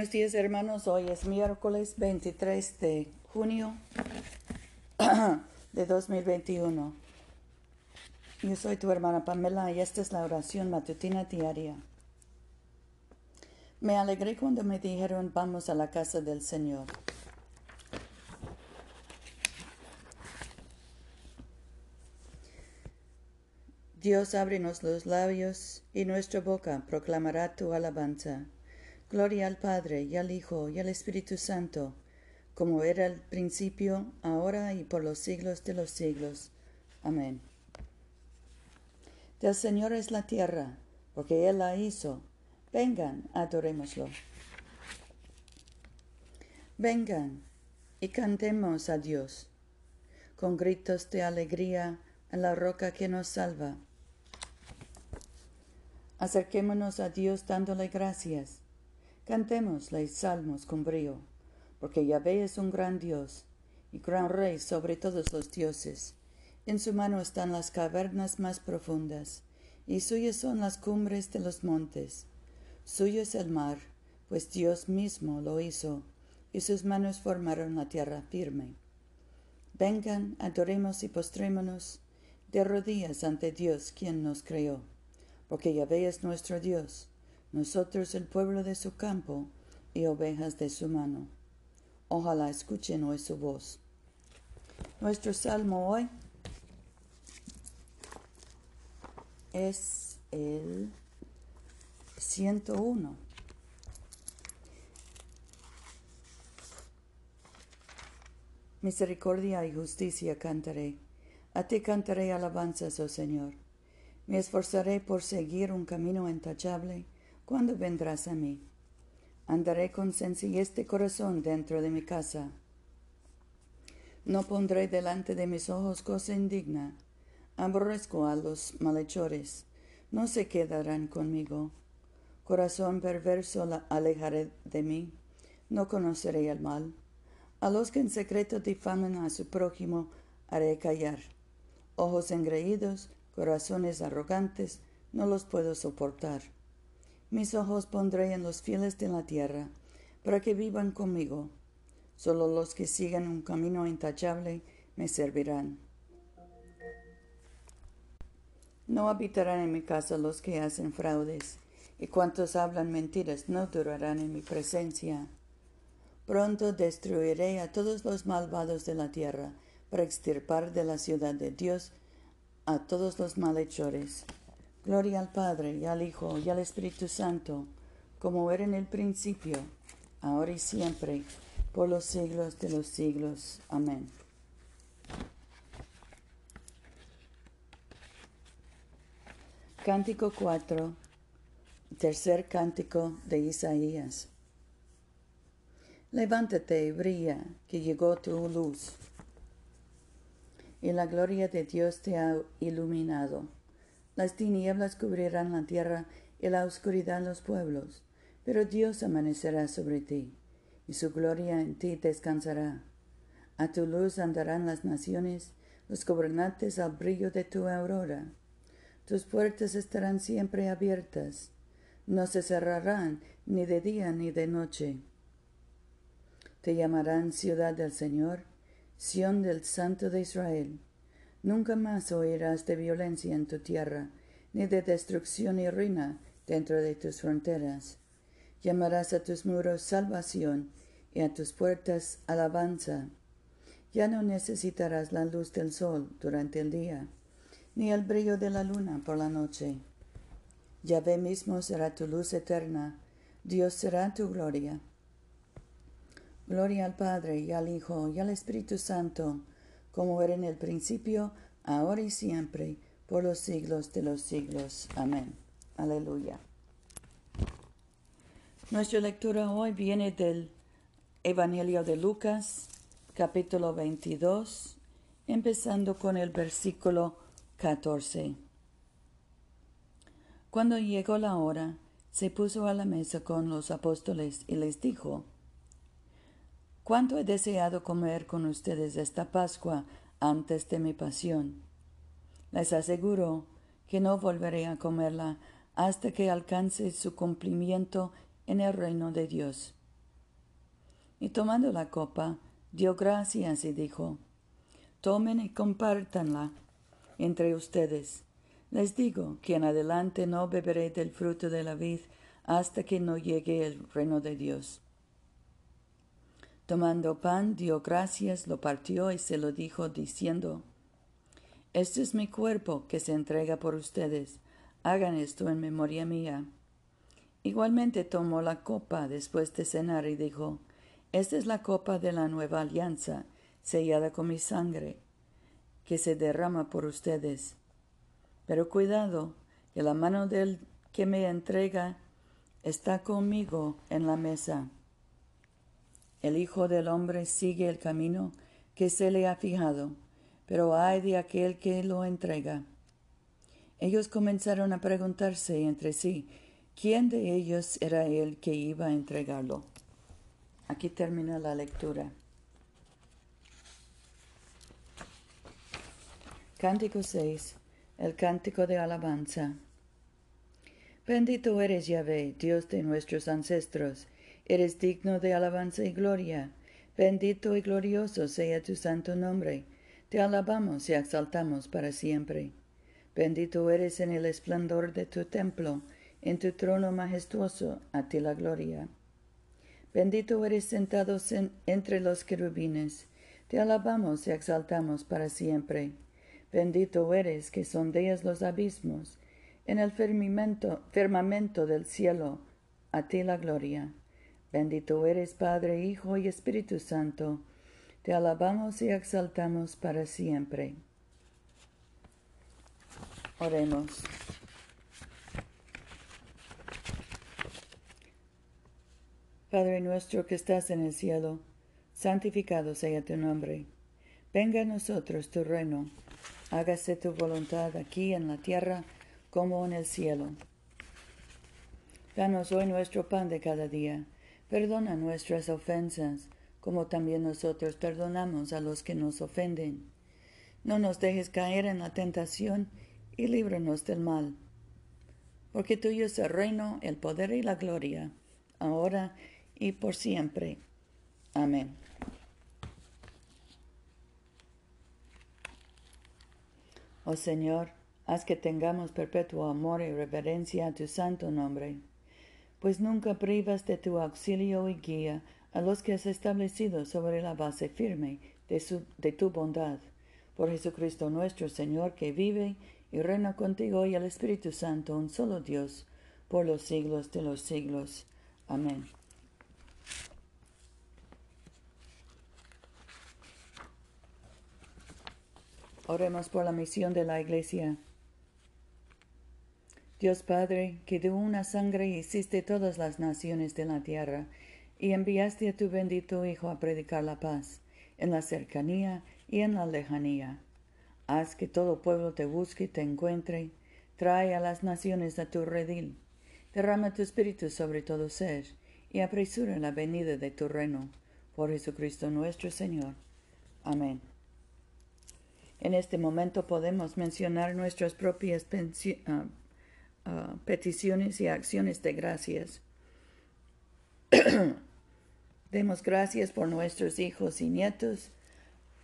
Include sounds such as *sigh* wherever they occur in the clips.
Buenos días hermanos, hoy es miércoles 23 de junio *clears throat* de 2021. Yo soy tu hermana Pamela y esta es la oración matutina diaria. Me alegré cuando me dijeron vamos a la casa del Señor. Dios ábrenos los labios y nuestra boca proclamará tu alabanza. Gloria al Padre y al Hijo y al Espíritu Santo, como era al principio, ahora y por los siglos de los siglos. Amén. Del Señor es la tierra, porque Él la hizo. Vengan, adorémoslo. Vengan y cantemos a Dios, con gritos de alegría a la roca que nos salva. Acerquémonos a Dios dándole gracias. Cantémosle salmos con brío, porque Yahvé es un gran Dios y gran Rey sobre todos los dioses. En su mano están las cavernas más profundas, y suyas son las cumbres de los montes. Suyo es el mar, pues Dios mismo lo hizo, y sus manos formaron la tierra firme. Vengan, adoremos y postrémonos de rodillas ante Dios quien nos creó porque Yahvé es nuestro Dios, nosotros el pueblo de su campo y ovejas de su mano. Ojalá escuchen hoy su voz. Nuestro salmo hoy es el 101. Misericordia y justicia cantaré. A ti cantaré alabanzas, oh Señor. Me esforzaré por seguir un camino intachable cuando vendrás a mí. Andaré con sencillez de corazón dentro de mi casa. No pondré delante de mis ojos cosa indigna. Aborrezco a los malhechores. No se quedarán conmigo. Corazón perverso la alejaré de mí. No conoceré el mal. A los que en secreto difaman a su prójimo haré callar. Ojos engreídos corazones arrogantes, no los puedo soportar. Mis ojos pondré en los fieles de la tierra, para que vivan conmigo. Solo los que sigan un camino intachable me servirán. No habitarán en mi casa los que hacen fraudes, y cuantos hablan mentiras no durarán en mi presencia. Pronto destruiré a todos los malvados de la tierra, para extirpar de la ciudad de Dios a todos los malhechores. Gloria al Padre y al Hijo y al Espíritu Santo, como era en el principio, ahora y siempre, por los siglos de los siglos. Amén. Cántico 4, tercer cántico de Isaías. Levántate y brilla, que llegó tu luz y la gloria de Dios te ha iluminado. Las tinieblas cubrirán la tierra y la oscuridad los pueblos, pero Dios amanecerá sobre ti, y su gloria en ti descansará. A tu luz andarán las naciones, los gobernantes al brillo de tu aurora. Tus puertas estarán siempre abiertas, no se cerrarán ni de día ni de noche. Te llamarán ciudad del Señor, Sión del Santo de Israel. Nunca más oirás de violencia en tu tierra, ni de destrucción y ruina dentro de tus fronteras. Llamarás a tus muros salvación y a tus puertas alabanza. Ya no necesitarás la luz del sol durante el día, ni el brillo de la luna por la noche. Yahvé mismo será tu luz eterna, Dios será tu gloria. Gloria al Padre y al Hijo y al Espíritu Santo, como era en el principio, ahora y siempre, por los siglos de los siglos. Amén. Aleluya. Nuestra lectura hoy viene del Evangelio de Lucas, capítulo 22, empezando con el versículo 14. Cuando llegó la hora, se puso a la mesa con los apóstoles y les dijo, cuánto he deseado comer con ustedes esta Pascua antes de mi pasión. Les aseguro que no volveré a comerla hasta que alcance su cumplimiento en el reino de Dios. Y tomando la copa, dio gracias y dijo, Tomen y compártanla entre ustedes. Les digo que en adelante no beberé del fruto de la vid hasta que no llegue el reino de Dios. Tomando pan, dio gracias, lo partió y se lo dijo, diciendo, Este es mi cuerpo que se entrega por ustedes. Hagan esto en memoria mía. Igualmente tomó la copa después de cenar y dijo, Esta es la copa de la nueva alianza, sellada con mi sangre, que se derrama por ustedes. Pero cuidado, que la mano del que me entrega está conmigo en la mesa. El Hijo del Hombre sigue el camino que se le ha fijado, pero hay de aquel que lo entrega. Ellos comenzaron a preguntarse entre sí quién de ellos era el que iba a entregarlo. Aquí termina la lectura. Cántico 6. El cántico de alabanza. Bendito eres Yahvé, Dios de nuestros ancestros Eres digno de alabanza y gloria. Bendito y glorioso sea tu santo nombre. Te alabamos y exaltamos para siempre. Bendito eres en el esplendor de tu templo, en tu trono majestuoso, a ti la gloria. Bendito eres sentado entre los querubines. Te alabamos y exaltamos para siempre. Bendito eres que sondeas los abismos. En el firmamento, del cielo, a ti la gloria. Bendito eres Padre, Hijo y Espíritu Santo. Te alabamos y exaltamos para siempre. Oremos. Padre nuestro que estás en el cielo, santificado sea tu nombre. Venga a nosotros tu reino. Hágase tu voluntad aquí en la tierra como en el cielo. Danos hoy nuestro pan de cada día Perdona nuestras ofensas, como también nosotros perdonamos a los que nos ofenden. No nos dejes caer en la tentación y líbranos del mal. Porque tuyo es el reino, el poder y la gloria, ahora y por siempre. Amén. Oh Señor, haz que tengamos perpetuo amor y reverencia a tu santo nombre pues nunca privas de tu auxilio y guía a los que has establecido sobre la base firme de, tu bondad. Por Jesucristo nuestro Señor, que vive y reina contigo y el Espíritu Santo, un solo Dios, por los siglos de los siglos. Amén. Oremos por la misión de la Iglesia. Dios Padre, que de una sangre hiciste todas las naciones de la tierra, y enviaste a tu bendito Hijo a predicar la paz, en la cercanía y en la lejanía. Haz que todo pueblo te busque y te encuentre, trae a las naciones a tu redil, derrama tu espíritu sobre todo ser, y apresura la venida de tu reino, por Jesucristo nuestro Señor. Amén. En este momento podemos mencionar nuestras propias uh, Peticiones y acciones de gracias. *clears throat* Demos gracias por nuestros hijos y nietos,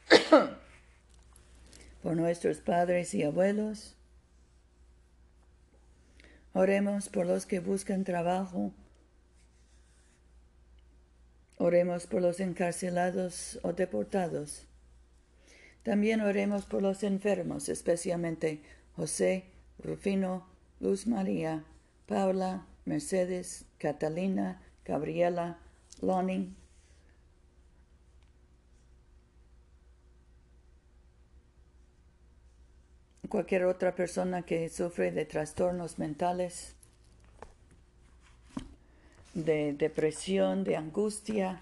*clears throat* por nuestros padres y abuelos. Oremos por los que buscan trabajo. Oremos por los encarcelados o deportados. También oremos por los enfermos, especialmente José, Rufino, Luz María, Paula, Mercedes, Catalina, Gabriela, Lonnie, cualquier otra persona que sufre de trastornos mentales, de depresión, de angustia,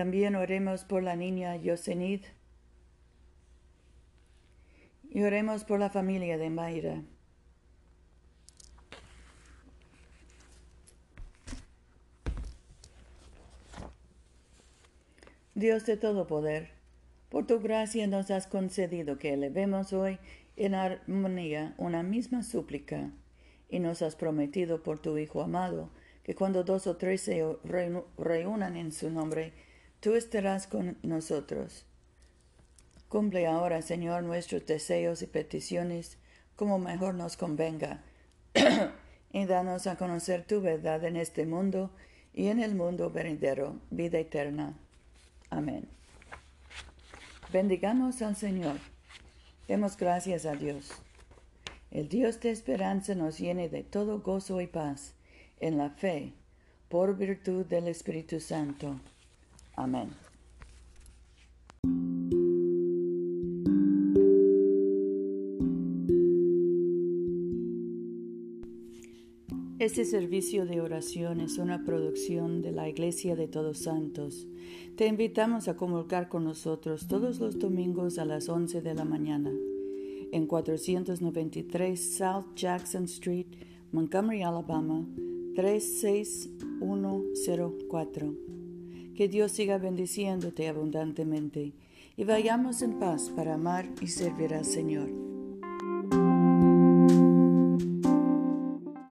También oremos por la niña Yosenid y oremos por la familia de Mayra. Dios de todo poder, por tu gracia nos has concedido que elevemos hoy en armonía una misma súplica, y nos has prometido por tu Hijo amado, que cuando dos o tres se reúnan en su nombre, tú estarás con nosotros. Cumple ahora, Señor, nuestros deseos y peticiones como mejor nos convenga, *clears throat* y danos a conocer tu verdad en este mundo y en el mundo venidero, vida eterna. Amén. Bendigamos al Señor. Demos gracias a Dios. El Dios de esperanza nos llene de todo gozo y paz en la fe, por virtud del Espíritu Santo. Amén. Este servicio de oración es una producción de la Iglesia de Todos Santos. Te invitamos a comulgar con nosotros todos los domingos a las 11 de la mañana en 493 South Jackson Street, Montgomery, Alabama 36104. Que Dios siga bendiciéndote abundantemente y vayamos en paz para amar y servir al Señor.